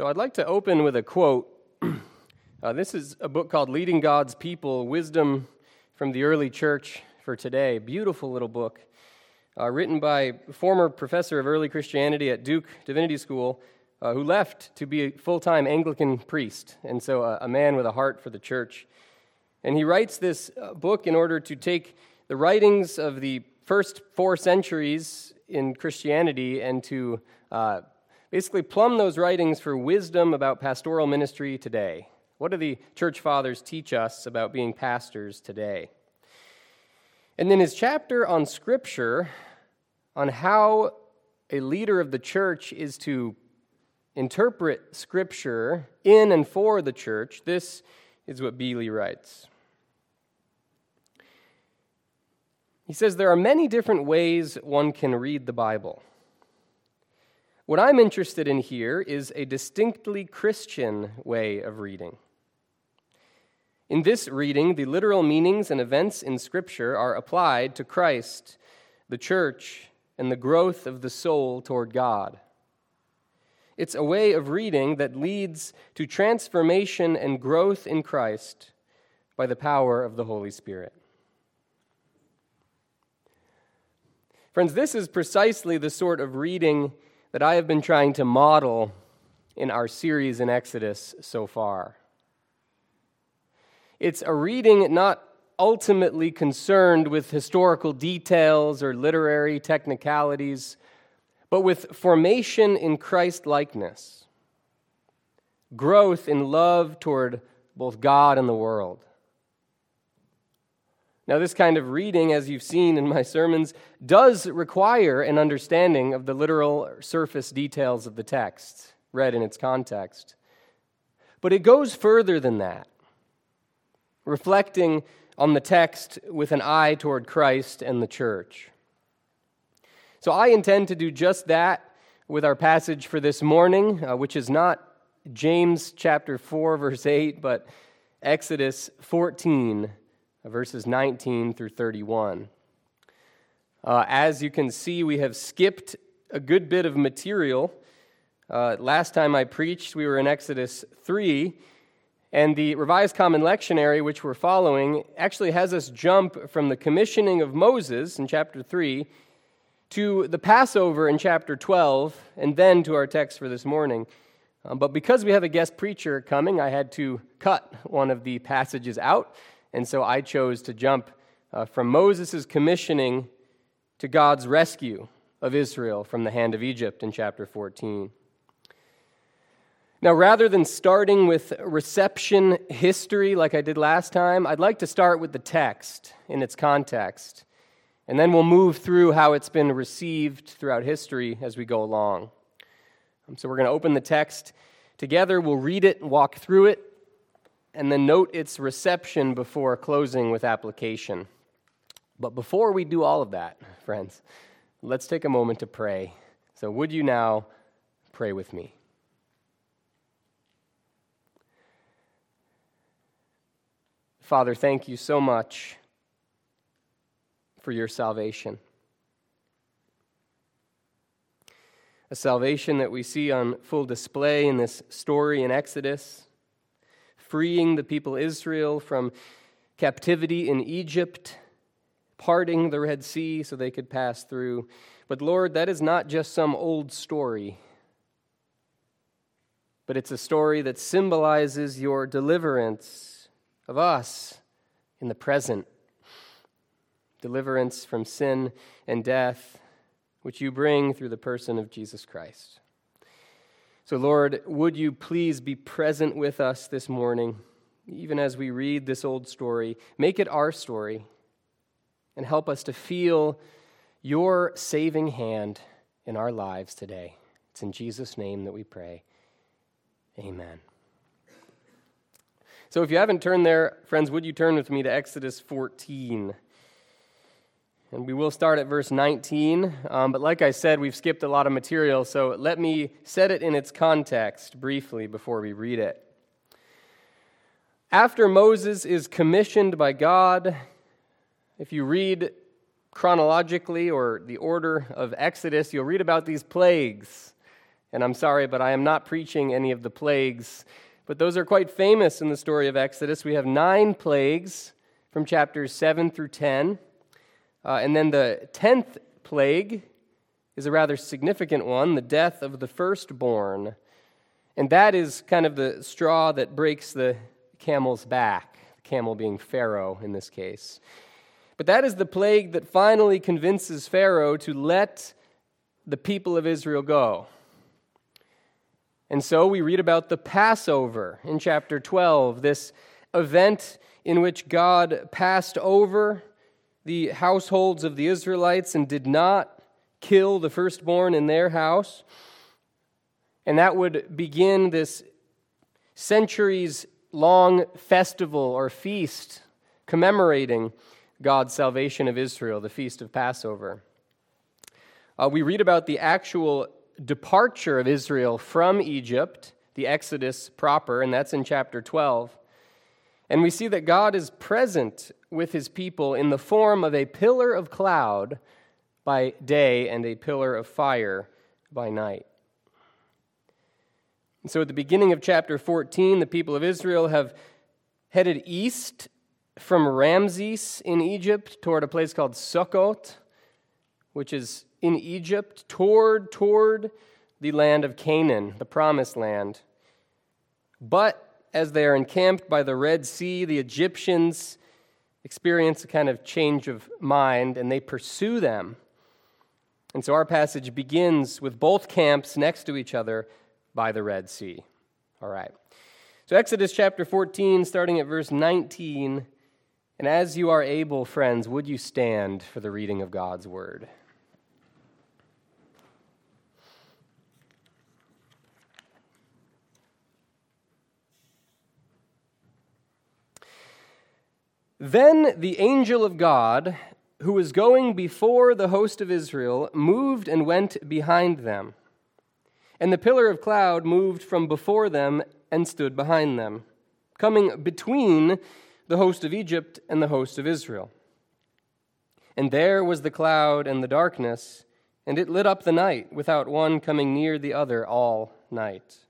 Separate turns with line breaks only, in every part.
So I'd like to open with a quote. Uh, this is a book called Leading God's People Wisdom from the Early Church for Today. Beautiful little book, uh, written by a former professor of early Christianity at Duke Divinity School, uh, who left to be a full time Anglican priest, and so a man with a heart for the church. And he writes this uh, book in order to take the writings of the first four centuries in Christianity and to uh, basically plumb those writings for wisdom about pastoral ministry today. What do the church fathers teach us about being pastors today? And then his chapter on Scripture, on how a leader of the church is to interpret Scripture in and for the church, this is what Beeley writes. He says there are many different ways one can read the Bible. What I'm interested in here is a distinctly Christian way of reading. In this reading, the literal meanings and events in Scripture are applied to Christ, the church, and the growth of the soul toward God. It's a way of reading that leads to transformation and growth in Christ by the power of the Holy Spirit. Friends, this is precisely the sort of reading that I have been trying to model in our series in Exodus so far. It's a reading not ultimately concerned with historical details or literary technicalities, but with formation in Christ likeness, growth in love toward both God and the world. Now, this kind of reading, as you've seen in my sermons, does require an understanding of the literal surface details of the text, read in its context. But it goes further than that, reflecting on the text with an eye toward Christ and the church. So I intend to do just that with our passage for this morning, uh, which is not James chapter 4, verse 8, but Exodus 14 verses 19 through 31. Uh, as you can see, we have skipped a good bit of material. Uh, last time I preached, we were in Exodus 3, and the Revised Common Lectionary, which we're following, actually has us jump from the commissioning of Moses in chapter 3 to the Passover in chapter 12, and then to our text for this morning. Um, but because we have a guest preacher coming, I had to cut one of the passages out and so I chose to jump uh, from Moses' commissioning to God's rescue of Israel from the hand of Egypt in chapter 14. Now, rather than starting with reception history like I did last time, I'd like to start with the text in its context. And then we'll move through how it's been received throughout history as we go along. So, we're going to open the text together. We'll read it and walk through it and then note its reception before closing with application. But before we do all of that, friends, let's take a moment to pray. So, would you now pray with me? Father, thank you so much for your salvation. A salvation that we see on full display in this story in Exodus freeing the people Israel from captivity in Egypt, parting the Red Sea so they could pass through. But Lord, that is not just some old story, but it's a story that symbolizes your deliverance of us in the present. Deliverance from sin and death, which you bring through the person of Jesus Christ. So, Lord, would you please be present with us this morning, even as we read this old story? Make it our story and help us to feel your saving hand in our lives today. It's in Jesus' name that we pray. Amen. So, if you haven't turned there, friends, would you turn with me to Exodus 14? And we will start at verse 19. Um, but like I said, we've skipped a lot of material, so let me set it in its context briefly before we read it. After Moses is commissioned by God, if you read chronologically or the order of Exodus, you'll read about these plagues And I'm sorry, but I am not preaching any of the plagues. But those are quite famous in the story of Exodus. We have nine plagues from chapters 7 through 10. Uh, and then the 10th plague is a rather significant one the death of the firstborn. And that is kind of the straw that breaks the camel's back, the camel being Pharaoh in this case. But that is the plague that finally convinces Pharaoh to let the people of Israel go. And so we read about the Passover in chapter 12, this event in which God passed over the households of the Israelites and did not kill the firstborn in their house. And that would begin this centuries long festival or feast commemorating God's salvation of Israel, the feast of Passover. Uh, we read about the actual departure of Israel from Egypt, the Exodus proper, and that's in chapter 12. And we see that God is present with his people in the form of a pillar of cloud by day and a pillar of fire by night. And so at the beginning of chapter 14, the people of Israel have headed east from Ramses in Egypt toward a place called Sukkot, which is in Egypt toward, toward the land of Canaan, the promised land. But as they are encamped by the Red Sea, the Egyptians experience a kind of change of mind and they pursue them. And so our passage begins with both camps next to each other by the Red Sea. All right. So, Exodus chapter 14, starting at verse 19. And as you are able, friends, would you stand for the reading of God's word? Then the angel of God, who was going before the host of Israel, moved and went behind them. And the pillar of cloud moved from before them and stood behind them, coming between the host of Egypt and the host of Israel. And there was the cloud and the darkness, and it lit up the night, without one coming near the other all night.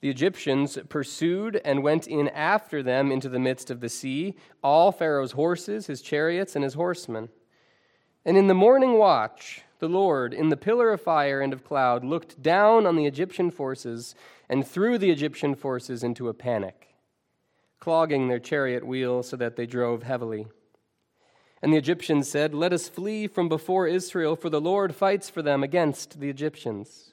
The Egyptians pursued and went in after them into the midst of the sea, all Pharaoh's horses, his chariots, and his horsemen. And in the morning watch, the Lord, in the pillar of fire and of cloud, looked down on the Egyptian forces and threw the Egyptian forces into a panic, clogging their chariot wheels so that they drove heavily. And the Egyptians said, Let us flee from before Israel, for the Lord fights for them against the Egyptians.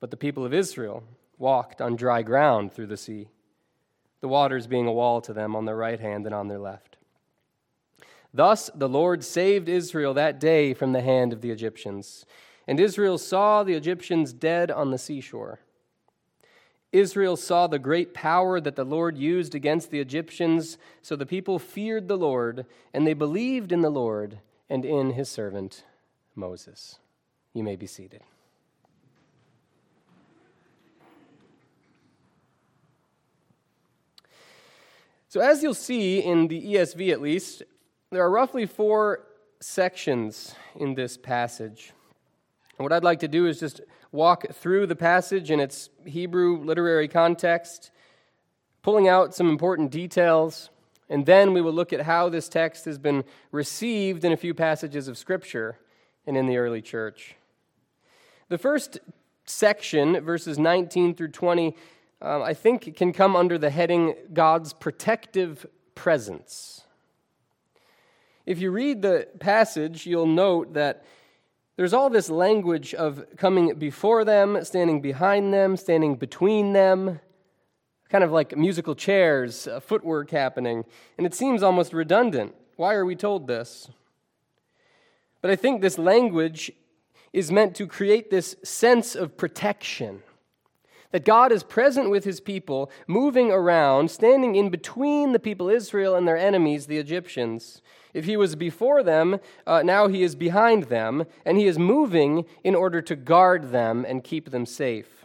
But the people of Israel walked on dry ground through the sea, the waters being a wall to them on their right hand and on their left. Thus the Lord saved Israel that day from the hand of the Egyptians. And Israel saw the Egyptians dead on the seashore. Israel saw the great power that the Lord used against the Egyptians, so the people feared the Lord, and they believed in the Lord and in his servant Moses. You may be seated. So, as you'll see in the ESV at least, there are roughly four sections in this passage. And what I'd like to do is just walk through the passage in its Hebrew literary context, pulling out some important details, and then we will look at how this text has been received in a few passages of Scripture and in the early church. The first section, verses 19 through 20, um, I think, it can come under the heading God's protective presence. If you read the passage, you'll note that there's all this language of coming before them, standing behind them, standing between them, kind of like musical chairs, uh, footwork happening. And it seems almost redundant. Why are we told this? But I think this language is meant to create this sense of protection. That God is present with his people, moving around, standing in between the people Israel and their enemies, the Egyptians. If he was before them, uh, now he is behind them, and he is moving in order to guard them and keep them safe.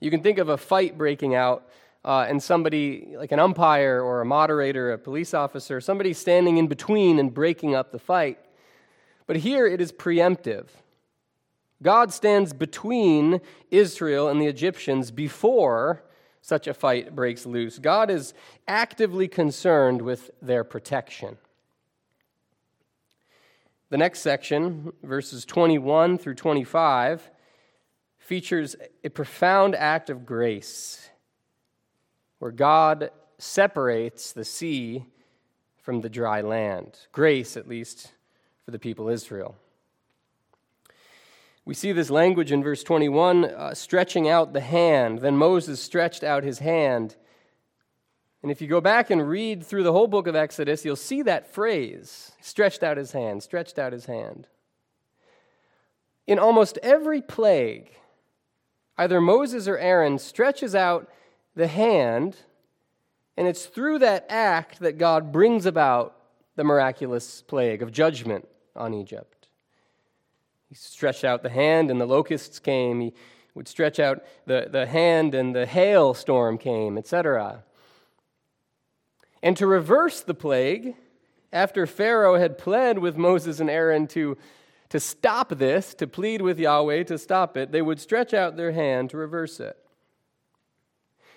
You can think of a fight breaking out uh, and somebody, like an umpire or a moderator, a police officer, somebody standing in between and breaking up the fight. But here it is preemptive. God stands between Israel and the Egyptians before such a fight breaks loose. God is actively concerned with their protection. The next section, verses 21 through 25, features a profound act of grace where God separates the sea from the dry land. Grace, at least, for the people Israel. We see this language in verse 21 uh, stretching out the hand. Then Moses stretched out his hand. And if you go back and read through the whole book of Exodus, you'll see that phrase stretched out his hand, stretched out his hand. In almost every plague, Either Moses or Aaron stretches out the hand, and it's through that act that God brings about the miraculous plague of judgment on Egypt. He stretched out the hand, and the locusts came. He would stretch out the, the hand, and the hailstorm came, etc. And to reverse the plague, after Pharaoh had pled with Moses and Aaron to to stop this, to plead with Yahweh to stop it, they would stretch out their hand to reverse it.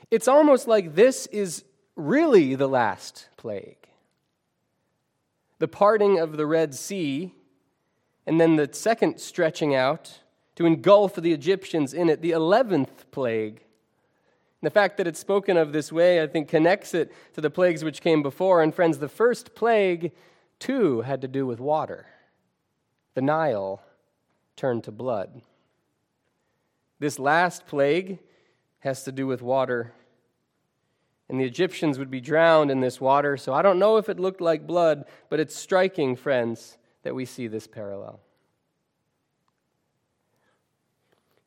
It's almost like this is really the last plague. The parting of the Red Sea, and then the second stretching out to engulf the Egyptians in it, the 11th plague. And The fact that it's spoken of this way, I think, connects it to the plagues which came before. And friends, the first plague, too, had to do with water the Nile turned to blood. This last plague has to do with water. And the Egyptians would be drowned in this water. So I don't know if it looked like blood, but it's striking, friends, that we see this parallel.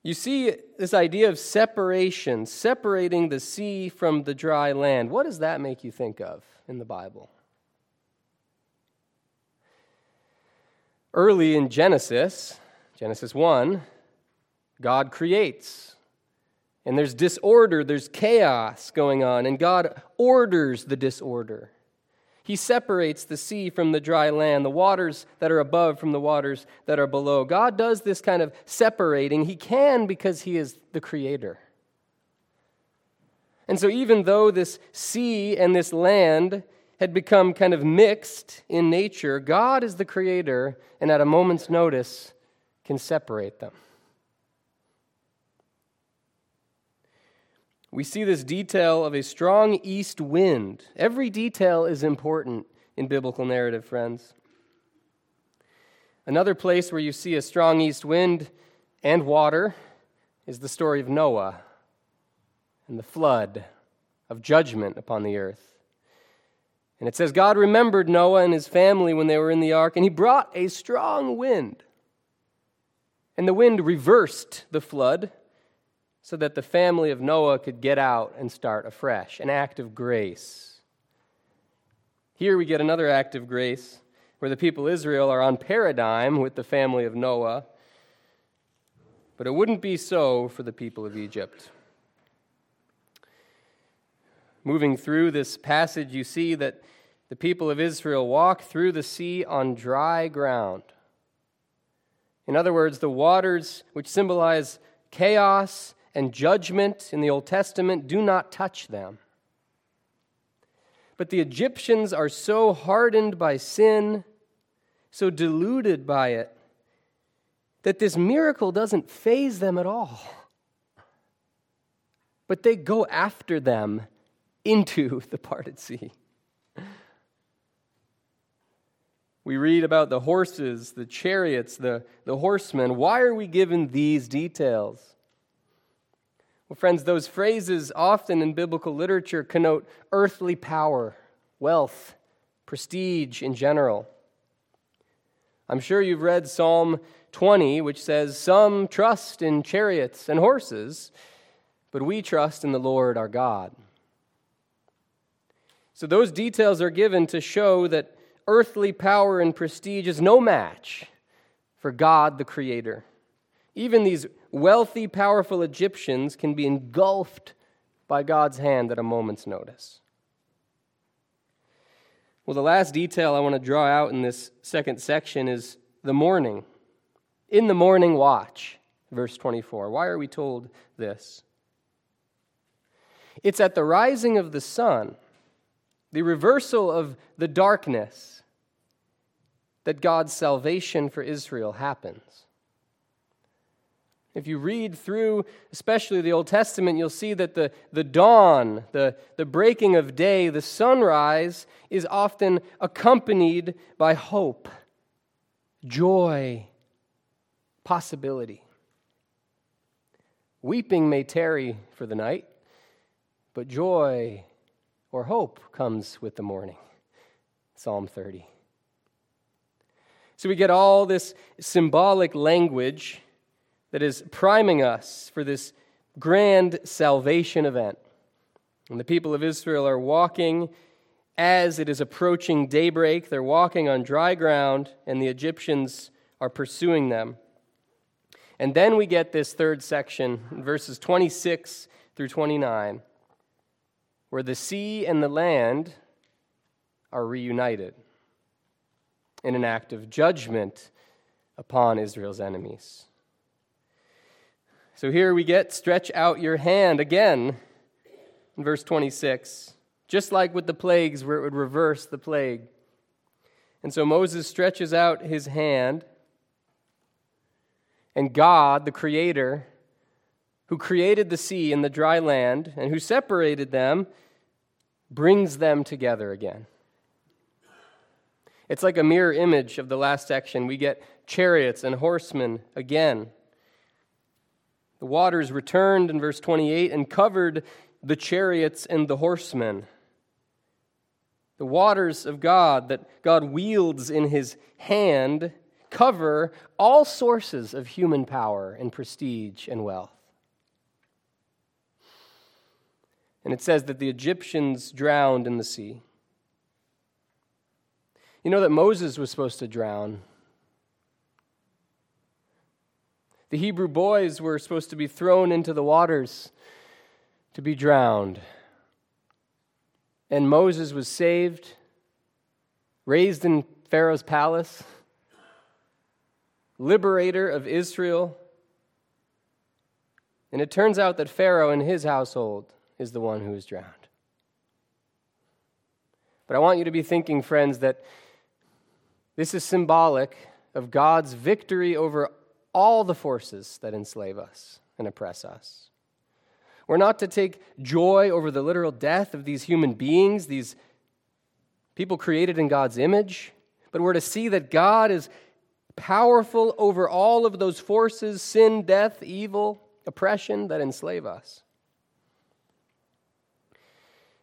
You see this idea of separation, separating the sea from the dry land. What does that make you think of in the Bible? Early in Genesis, Genesis 1, God creates. And there's disorder, there's chaos going on, and God orders the disorder. He separates the sea from the dry land, the waters that are above from the waters that are below. God does this kind of separating. He can because He is the Creator. And so, even though this sea and this land had become kind of mixed in nature, God is the creator, and at a moment's notice can separate them. We see this detail of a strong east wind. Every detail is important in biblical narrative, friends. Another place where you see a strong east wind and water is the story of Noah and the flood of judgment upon the earth. And it says, God remembered Noah and his family when they were in the ark, and he brought a strong wind. And the wind reversed the flood so that the family of Noah could get out and start afresh, an act of grace. Here we get another act of grace where the people of Israel are on paradigm with the family of Noah, but it wouldn't be so for the people of Egypt. Moving through this passage, you see that the people of Israel walk through the sea on dry ground. In other words, the waters which symbolize chaos and judgment in the Old Testament do not touch them. But the Egyptians are so hardened by sin, so deluded by it, that this miracle doesn't faze them at all. but they go after them into the parted sea. We read about the horses, the chariots, the, the horsemen. Why are we given these details? Well, friends, those phrases often in biblical literature connote earthly power, wealth, prestige in general. I'm sure you've read Psalm 20, which says, Some trust in chariots and horses, but we trust in the Lord our God. So those details are given to show that earthly power and prestige is no match for God the Creator. Even these wealthy, powerful Egyptians can be engulfed by God's hand at a moment's notice. Well, the last detail I want to draw out in this second section is the morning. In the morning watch, verse 24. Why are we told this? It's at the rising of the sun, the reversal of the darkness, that God's salvation for Israel happens. If you read through, especially the Old Testament, you'll see that the, the dawn, the, the breaking of day, the sunrise is often accompanied by hope, joy, possibility. Weeping may tarry for the night, but joy or hope comes with the morning. Psalm 30. So we get all this symbolic language that is priming us for this grand salvation event. And the people of Israel are walking as it is approaching daybreak. They're walking on dry ground, and the Egyptians are pursuing them. And then we get this third section, verses 26 through 29, where the sea and the land are reunited in an act of judgment upon Israel's enemies. So here we get stretch out your hand again in verse 26, just like with the plagues where it would reverse the plague. And so Moses stretches out his hand, and God, the Creator, who created the sea and the dry land and who separated them, brings them together again. It's like a mirror image of the last section. We get chariots and horsemen again. The waters returned in verse 28 and covered the chariots and the horsemen. The waters of God that God wields in his hand cover all sources of human power and prestige and wealth. And it says that the Egyptians drowned in the sea. You know that Moses was supposed to drown The Hebrew boys were supposed to be thrown into the waters to be drowned. And Moses was saved, raised in Pharaoh's palace, liberator of Israel. And it turns out that Pharaoh and his household is the one who is drowned. But I want you to be thinking, friends, that this is symbolic of God's victory over all the forces that enslave us and oppress us. We're not to take joy over the literal death of these human beings, these people created in God's image, but we're to see that God is powerful over all of those forces sin, death, evil, oppression that enslave us.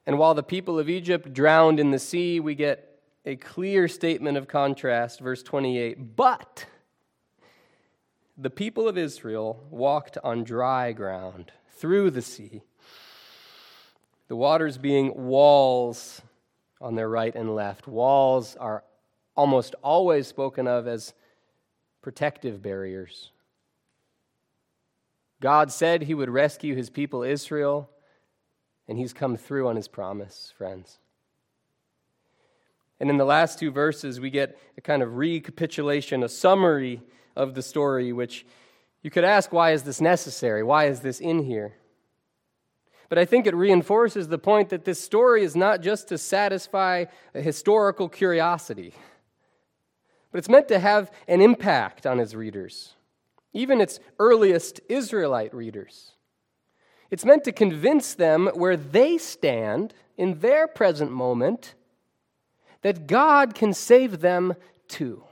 And while the people of Egypt drowned in the sea, we get a clear statement of contrast, verse 28. But the people of Israel walked on dry ground through the sea, the waters being walls on their right and left. Walls are almost always spoken of as protective barriers. God said he would rescue his people Israel, and he's come through on his promise, friends. And in the last two verses, we get a kind of recapitulation, a summary of the story, which you could ask, why is this necessary? Why is this in here? But I think it reinforces the point that this story is not just to satisfy a historical curiosity, but it's meant to have an impact on its readers, even its earliest Israelite readers. It's meant to convince them where they stand in their present moment that God can save them too.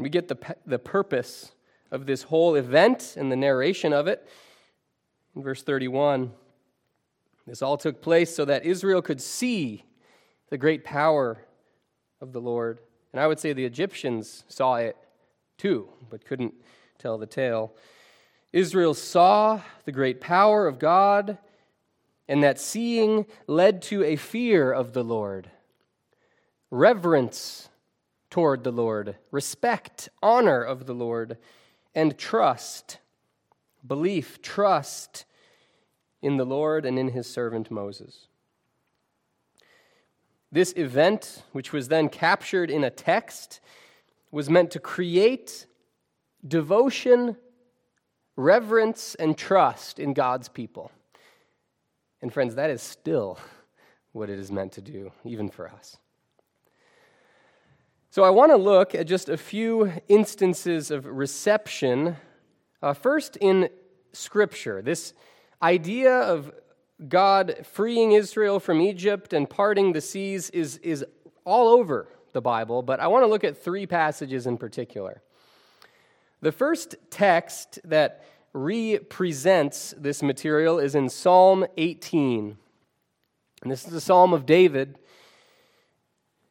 And we get the, the purpose of this whole event and the narration of it in verse 31. This all took place so that Israel could see the great power of the Lord. And I would say the Egyptians saw it too, but couldn't tell the tale. Israel saw the great power of God, and that seeing led to a fear of the Lord, reverence toward the Lord, respect, honor of the Lord, and trust, belief, trust in the Lord and in his servant Moses. This event, which was then captured in a text, was meant to create devotion, reverence, and trust in God's people. And, friends, that is still what it is meant to do, even for us. So, I want to look at just a few instances of reception. Uh, first, in Scripture, this idea of God freeing Israel from Egypt and parting the seas is, is all over the Bible, but I want to look at three passages in particular. The first text that represents this material is in Psalm 18. And this is the Psalm of David.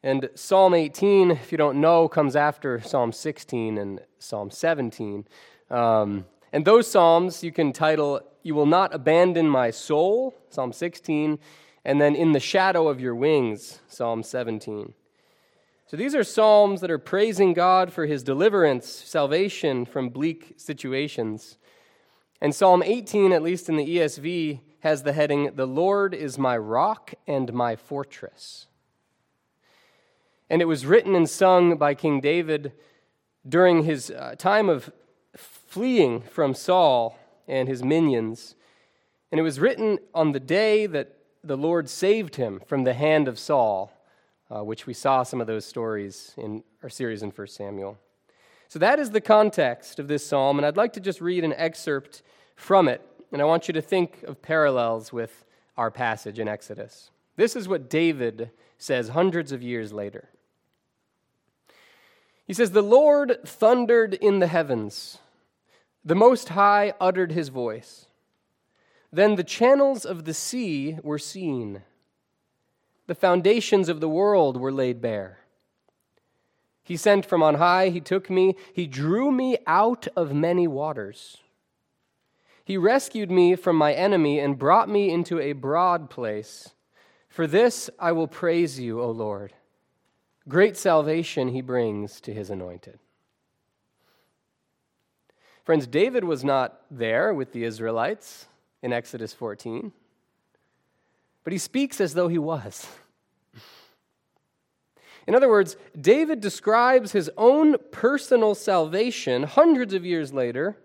And Psalm 18, if you don't know, comes after Psalm 16 and Psalm 17. Um, and those Psalms you can title you will not abandon my soul, Psalm 16, and then in the shadow of your wings, Psalm 17. So these are psalms that are praising God for his deliverance, salvation from bleak situations. And Psalm 18, at least in the ESV, has the heading, The Lord is my rock and my fortress. And it was written and sung by King David during his uh, time of fleeing from Saul and his minions. And it was written on the day that the Lord saved him from the hand of Saul, uh, which we saw some of those stories in our series in 1 Samuel. So that is the context of this psalm, and I'd like to just read an excerpt from it, and I want you to think of parallels with our passage in Exodus. This is what David says hundreds of years later. He says, The Lord thundered in the heavens. The Most High uttered his voice. Then the channels of the sea were seen. The foundations of the world were laid bare. He sent from on high, he took me, he drew me out of many waters. He rescued me from my enemy and brought me into a broad place. For this I will praise you, O Lord. Great salvation he brings to his anointed. Friends, David was not there with the Israelites in Exodus 14, but he speaks as though he was. In other words, David describes his own personal salvation hundreds of years later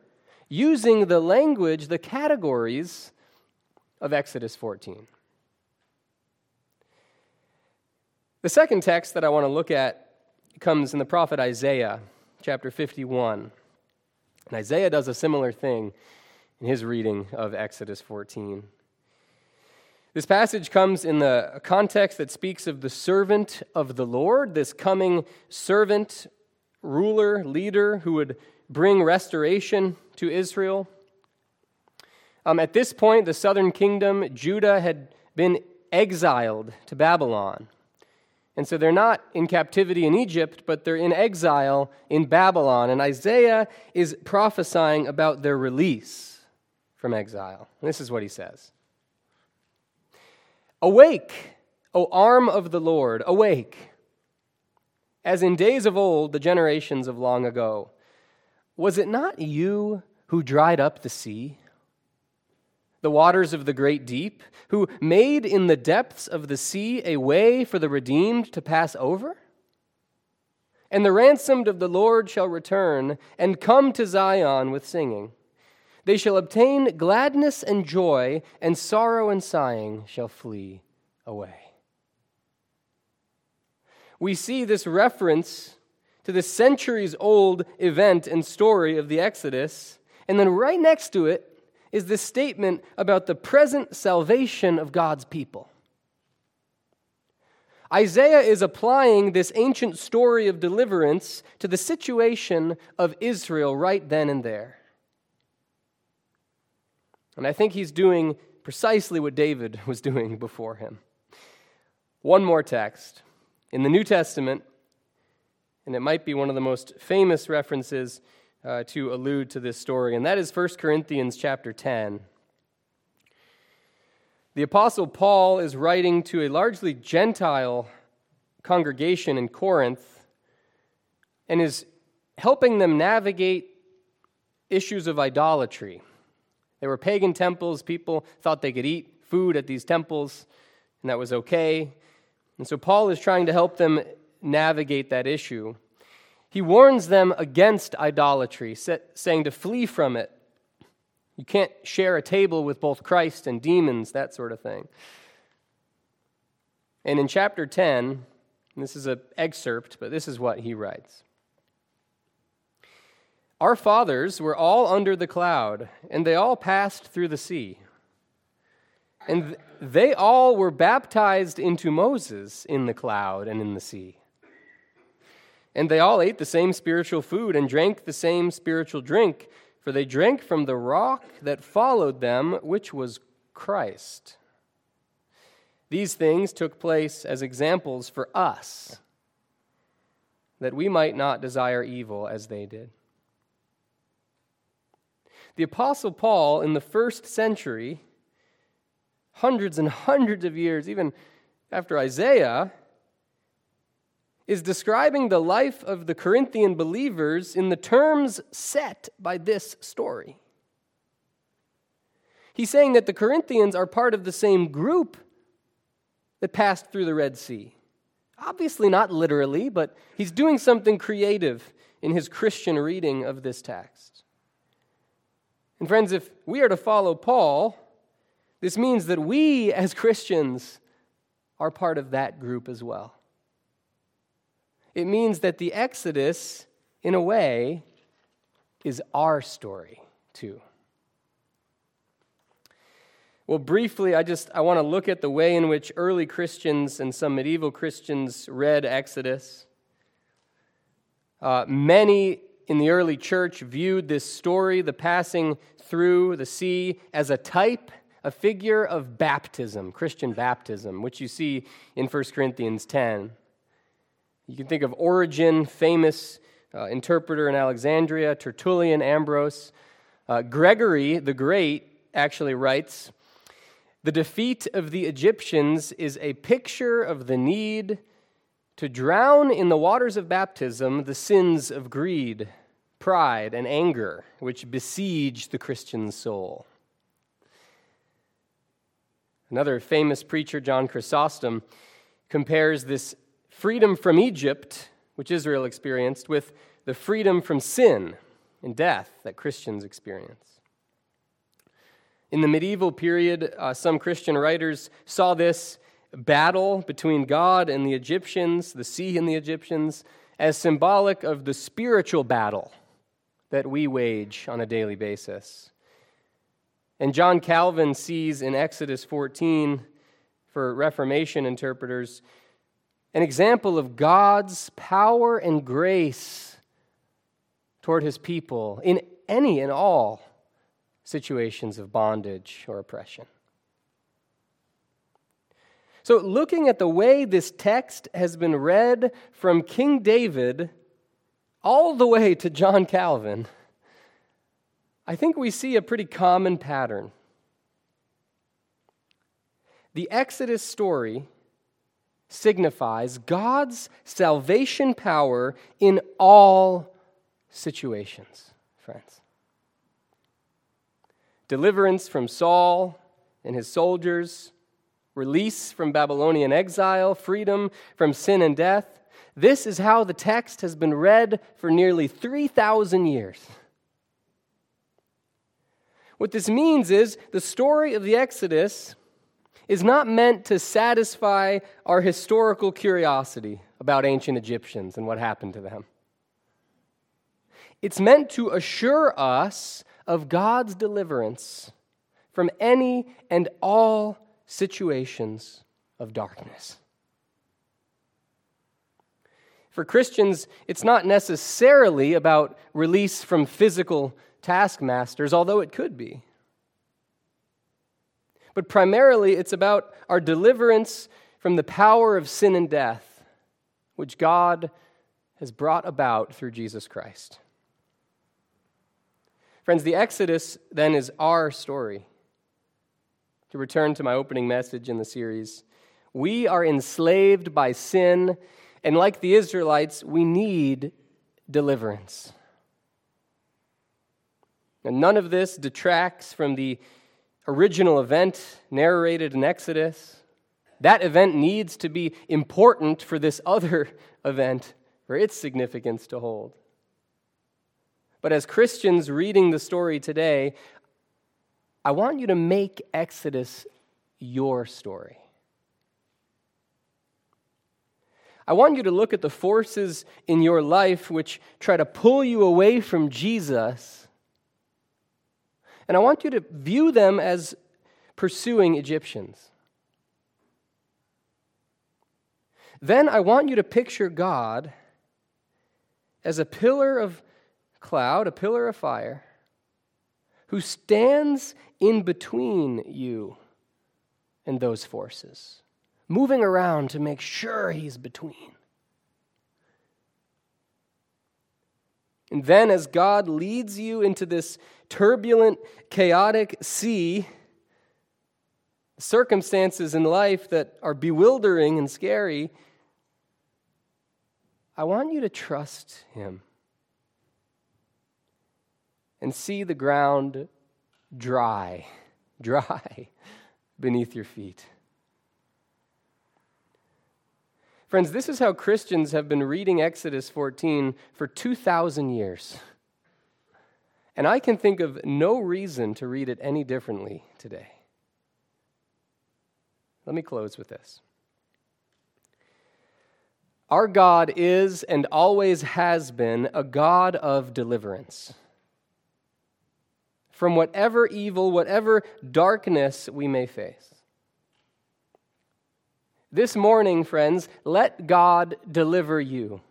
using the language, the categories of Exodus 14. The second text that I want to look at comes in the prophet Isaiah, chapter 51. And Isaiah does a similar thing in his reading of Exodus 14. This passage comes in the context that speaks of the servant of the Lord, this coming servant, ruler, leader who would bring restoration to Israel. Um, at this point, the southern kingdom, Judah, had been exiled to Babylon. And so they're not in captivity in Egypt, but they're in exile in Babylon. And Isaiah is prophesying about their release from exile. And this is what he says Awake, O arm of the Lord, awake. As in days of old, the generations of long ago. Was it not you who dried up the sea? The waters of the great deep, who made in the depths of the sea a way for the redeemed to pass over? And the ransomed of the Lord shall return and come to Zion with singing. They shall obtain gladness and joy, and sorrow and sighing shall flee away. We see this reference to the centuries old event and story of the Exodus And then right next to it is this statement about the present salvation of God's people. Isaiah is applying this ancient story of deliverance to the situation of Israel right then and there. And I think he's doing precisely what David was doing before him. One more text. In the New Testament, and it might be one of the most famous references uh, to allude to this story, and that is 1 Corinthians chapter 10. The Apostle Paul is writing to a largely Gentile congregation in Corinth and is helping them navigate issues of idolatry. There were pagan temples, people thought they could eat food at these temples, and that was okay. And so Paul is trying to help them navigate that issue. He warns them against idolatry, saying to flee from it you can't share a table with both Christ and demons, that sort of thing. And in chapter 10, this is an excerpt, but this is what he writes Our fathers were all under the cloud, and they all passed through the sea. And they all were baptized into Moses in the cloud and in the sea. And they all ate the same spiritual food and drank the same spiritual drink for they drank from the rock that followed them, which was Christ. These things took place as examples for us, that we might not desire evil as they did. The Apostle Paul, in the first century, hundreds and hundreds of years, even after Isaiah, is describing the life of the Corinthian believers in the terms set by this story. He's saying that the Corinthians are part of the same group that passed through the Red Sea. Obviously, not literally, but he's doing something creative in his Christian reading of this text. And, friends, if we are to follow Paul, this means that we as Christians are part of that group as well. It means that the Exodus, in a way, is our story too. Well, briefly, I just I want to look at the way in which early Christians and some medieval Christians read Exodus. Uh, many in the early church viewed this story, the passing through the sea, as a type, a figure of baptism, Christian baptism, which you see in 1 Corinthians 10. You can think of Origen, famous uh, interpreter in Alexandria, Tertullian, Ambrose. Uh, Gregory the Great actually writes The defeat of the Egyptians is a picture of the need to drown in the waters of baptism the sins of greed, pride, and anger which besiege the Christian soul. Another famous preacher, John Chrysostom, compares this freedom from Egypt, which Israel experienced, with the freedom from sin and death that Christians experience. In the medieval period, uh, some Christian writers saw this battle between God and the Egyptians, the sea and the Egyptians, as symbolic of the spiritual battle that we wage on a daily basis. And John Calvin sees in Exodus 14, for Reformation interpreters, an example of God's power and grace toward his people in any and all situations of bondage or oppression. So, looking at the way this text has been read from King David all the way to John Calvin, I think we see a pretty common pattern. The Exodus story signifies God's salvation power in all situations, friends. Deliverance from Saul and his soldiers, release from Babylonian exile, freedom from sin and death. This is how the text has been read for nearly 3,000 years. What this means is the story of the Exodus is not meant to satisfy our historical curiosity about ancient Egyptians and what happened to them. It's meant to assure us of God's deliverance from any and all situations of darkness. For Christians, it's not necessarily about release from physical taskmasters, although it could be. But primarily, it's about our deliverance from the power of sin and death, which God has brought about through Jesus Christ. Friends, the Exodus then is our story. To return to my opening message in the series, we are enslaved by sin, and like the Israelites, we need deliverance. And none of this detracts from the original event narrated in Exodus. That event needs to be important for this other event for its significance to hold. But as Christians reading the story today, I want you to make Exodus your story. I want you to look at the forces in your life which try to pull you away from Jesus. And I want you to view them as pursuing Egyptians. Then I want you to picture God as a pillar of cloud, a pillar of fire, who stands in between you and those forces, moving around to make sure he's between. And then, as God leads you into this turbulent, chaotic sea, circumstances in life that are bewildering and scary, I want you to trust Him and see the ground dry, dry beneath your feet. Friends, this is how Christians have been reading Exodus 14 for 2,000 years. And I can think of no reason to read it any differently today. Let me close with this. Our God is and always has been a God of deliverance from whatever evil, whatever darkness we may face. This morning, friends, let God deliver you.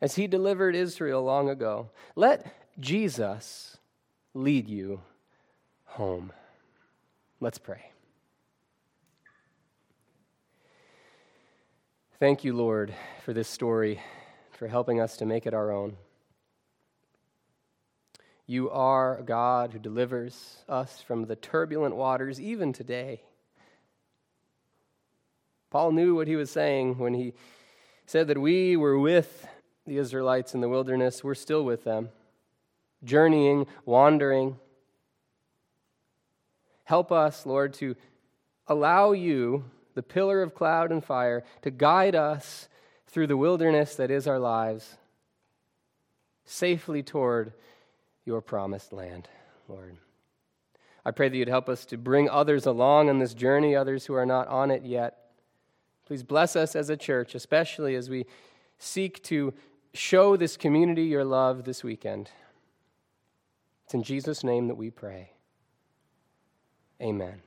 As he delivered Israel long ago, let Jesus lead you home. Let's pray. Thank you, Lord, for this story, for helping us to make it our own. You are a God who delivers us from the turbulent waters even today. Paul knew what he was saying when he said that we were with the Israelites in the wilderness. We're still with them, journeying, wandering. Help us, Lord, to allow you, the pillar of cloud and fire, to guide us through the wilderness that is our lives, safely toward your promised land, Lord. I pray that you'd help us to bring others along on this journey, others who are not on it yet. Please bless us as a church, especially as we seek to show this community your love this weekend. It's in Jesus' name that we pray. Amen.